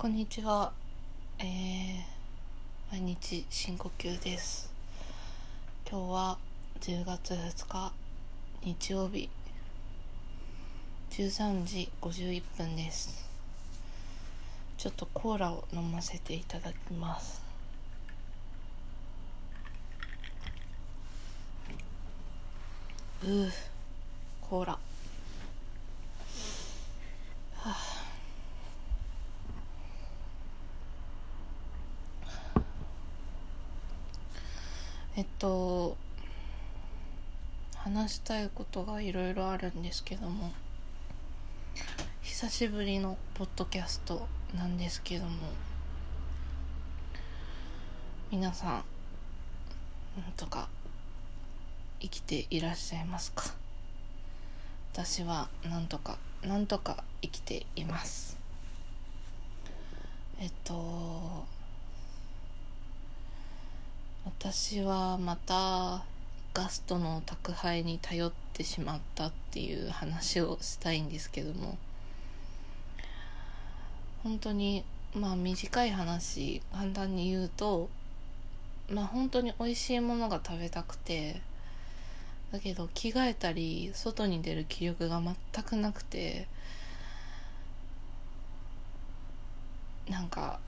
こんにちは。えー、毎日深呼吸です。今日は10月2日日曜日13時51分です。ちょっとコーラを飲ませていただきます。うー、コーラ。えっと話したいことがいろいろあるんですけども久しぶりのポッドキャストなんですけども皆さんなんとか生きていらっしゃいますか？私はなんとかなんとか生きていますえっと私はまたガストの宅配に頼ってしまったっていう話をしたいんですけども。本当にまあ短い話簡単に言うとまあ本当に美味しいものが食べたくてだけど着替えたり外に出る気力が全くなくてなんか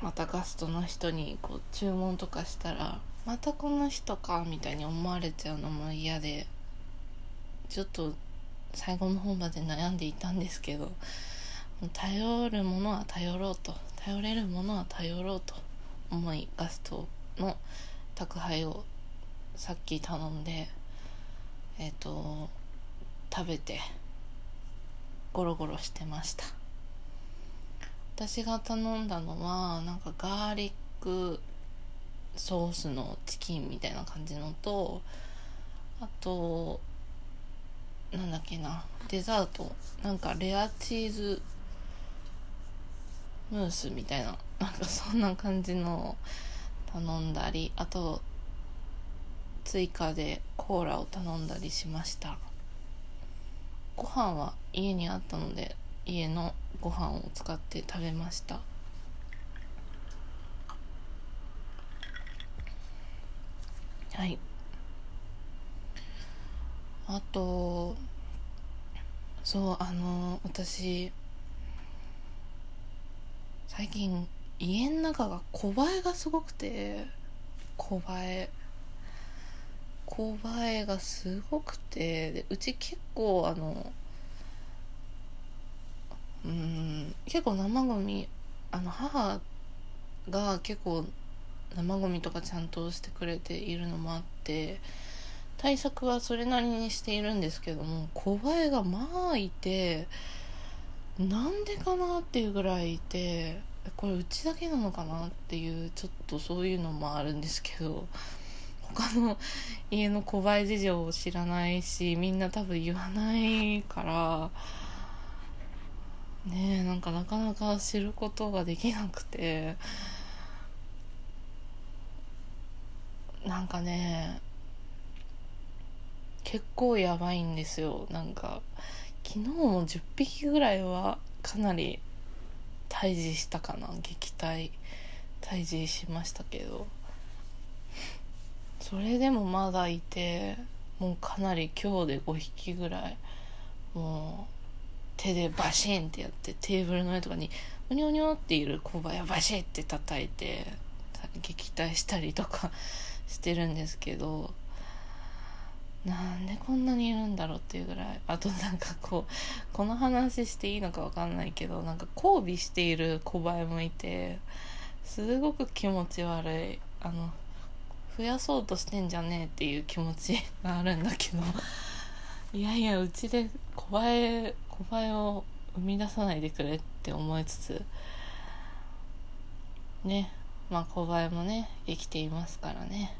またガストの人にこう注文とかしたらまたこの人かみたいに思われちゃうのも嫌でちょっと最後の方まで悩んでいたんですけど頼るものは頼ろうと頼れるものは頼ろうと思いガストの宅配をさっき頼んでえっ、と食べてゴロゴロしてました。私が頼んだのはなんかガーリックソースのチキンみたいな感じのとあとなんだっけなデザート。なんかレアチーズムースみたいななんかそんな感じの頼んだりあと追加でコーラを頼んだりしました。ご飯は家にあったので家のご飯を使って食べました。はい。あとそうあの私最近家の中が小映えがすごくて小映え。小映えがすごくてでうち結構あのうん結構生ゴミあの母が結構生ゴミとかちゃんとしてくれているのもあって対策はそれなりにしているんですけども小映えがまあいてなんでかなっていうぐらいいてこれうちだけなのかなっていうちょっとそういうのもあるんですけど他の家の小映え事情を知らないしみんな多分言わないからねえなんかなかなか知ることができなくてなんかね結構やばいんですよ。なんか昨日も10匹ぐらいはかなり退治したかな。撃退退治しましたけど。それでもまだいてもうかなり今日で5匹ぐらい。もう手でバシンってやってテーブルの上とかにうにょうにょっている小林バシッって叩いて撃退したりとかしてるんですけどなんでこんなにいるんだろうっていうぐらいあとなんかこうこの話していいのか分かんないけどなんか交尾している小林もいてすごく気持ち悪い。あの増やそうとしてんじゃねえっていう気持ちがあるんだけどいやいやうちで小林小林を生み出さないでくれって思いつつねまあ小林もね生きていますからね。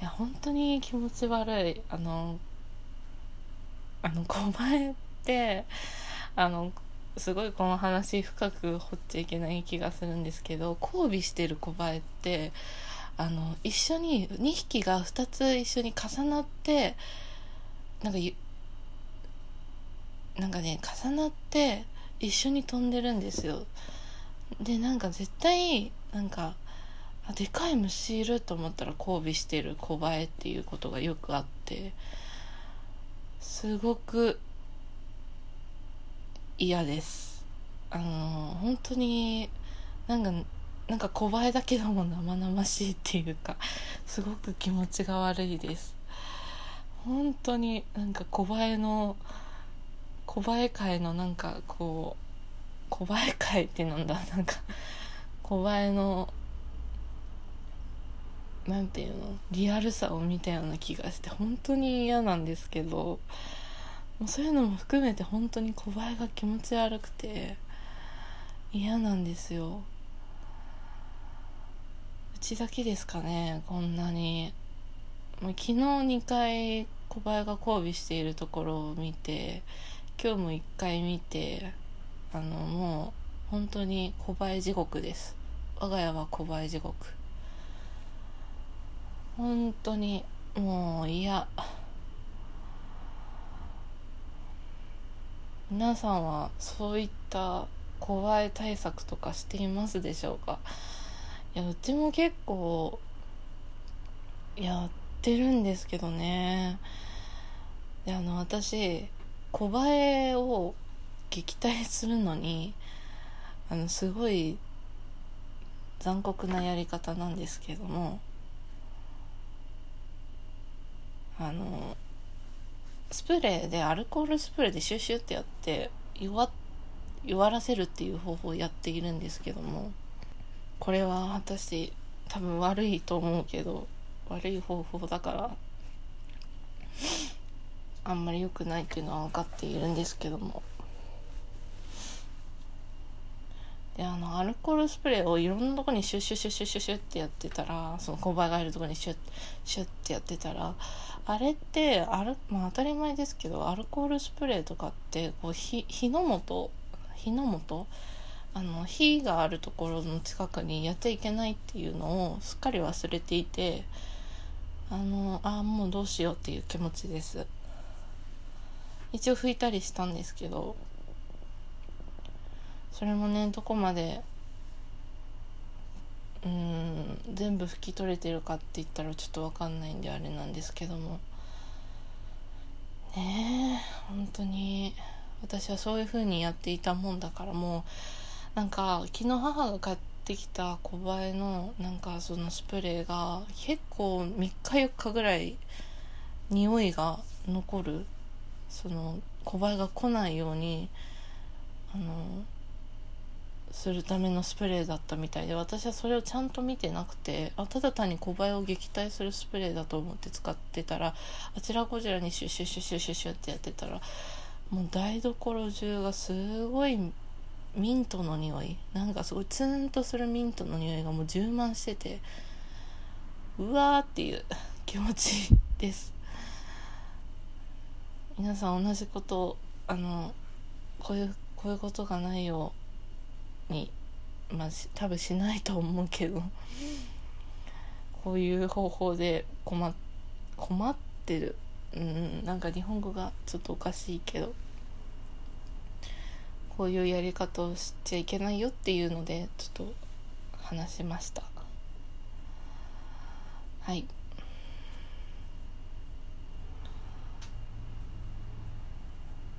いや本当に気持ち悪い。あのあの小林ってあのすごいこの話深く掘っちゃいけない気がするんですけど交尾してる小林ってあの一緒に2匹が2つ一緒に重なってなんかなんかね重なって一緒に飛んでるんですよ。でなんか絶対なんかあでかい虫いると思ったら交尾してる小バエっていうことがよくあってすごく嫌です。あの本当になんかなんか小バエだけども生々しいっていうかすごく気持ちが悪いです。本当になんか小バエの小バエ界のなんかこう小バエ界ってなんだなんか小バエのなんていうの？リアルさを見たような気がして本当に嫌なんですけどもうそういうのも含めて本当に小バエが気持ち悪くて嫌なんですよ。うちだけですかねこんなに。もう昨日2回小バエが交尾しているところを見て今日も1回見てあのもう本当に小バエ地獄です。我が家は小バエ地獄。本当にもう嫌。皆さんはそういった小バエ対策とかしていますでしょうか？いやうちも結構やってるんですけどね。であの私小バエを撃退するのにあのすごい残酷なやり方なんですけども。あのスプレーでアルコールスプレーでシュッシュってやって弱弱らせるっていう方法をやっているんですけどもこれは果たして多分悪いと思うけど悪い方法だからあんまり良くないっていうのは分かっているんですけども。であのアルコールスプレーをいろんなとこにシュッシュッシュッシュッシュッシュッってやってたらその勾配がいるとこにシュッシュッってやってたらあれってある、まあ、当たり前ですけどアルコールスプレーとかってこう火火の元火の元あの火があるところの近くにやっちゃいけないっていうのをすっかり忘れていてあのあもうどうしようっていう気持ちです一応拭いたりしたんですけどそれもねどこまでうん全部拭き取れてるかって言ったらちょっと分かんないんであれなんですけども。ねえ本当に私はそういう風にやっていたもんだからもうなんか昨日母が買ってきた小映えのなんかそのスプレーが結構3日4日ぐらい匂いが残るその小映えが来ないようにあのするためのスプレーだったみたいで私はそれをちゃんと見てなくてあただ単に小バエを撃退するスプレーだと思って使ってたらあちらこちらにシュッシュッシュッシュシュシュってやってたらもう台所中がすごいミントの匂い。なんかすごいツーンとするミントの匂いがもう充満しててうわーっていう 気持ちです。皆さん同じことあのこういうこういうことがないようにまあ多分しないと思うけど こういう方法で困困ってる。うんなんか日本語がちょっとおかしいけどこういうやり方をしちゃいけないよっていうのでちょっと話しました。はい。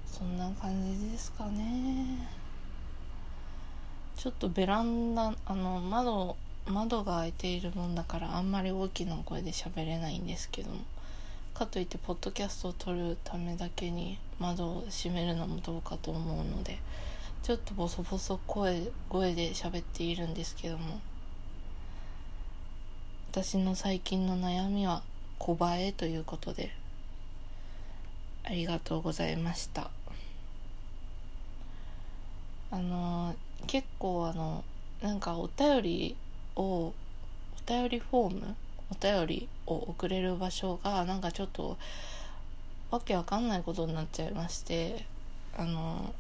そんな感じですかね。ちょっとベランダあの窓窓が開いているもんだからあんまり大きな声で喋れないんですけどもかといってポッドキャストを撮るためだけに窓を閉めるのもどうかと思うのでちょっとボソボソ声声で喋っているんですけども私の最近の悩みは小映えということでありがとうございました。あの結構あのなんかお便りをお便りフォームお便りを送れる場所がなんかちょっとわけわかんないことになっちゃいましてあの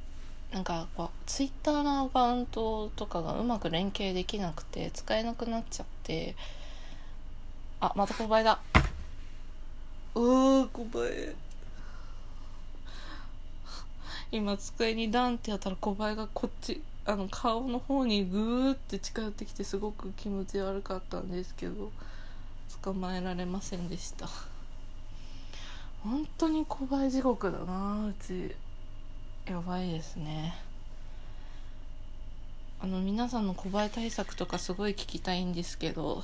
なんかこうツイッターのアカウントとかがうまく連携できなくて使えなくなっちゃってあまた小林だ。うー小林今机にダンってやったら小林がこっち。あの顔の方にグーって近寄ってきてすごく気持ち悪かったんですけど捕まえられませんでした。本当に小林地獄だなうち。やばいですね。あの皆さんの小林対策とかすごい聞きたいんですけど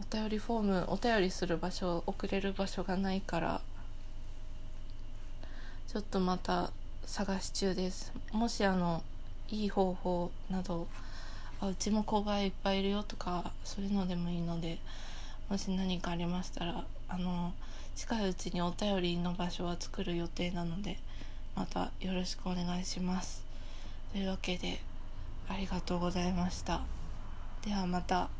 お便りフォームお便りする場所送れる場所がないからちょっとまた探し中です。もしあのいい方法などあうちも購買いっぱいいるよとかそういうのでもいいのでもし何かありましたらあの近いうちにお便りの場所は作る予定なのでまたよろしくお願いします。というわけでありがとうございました。ではまた。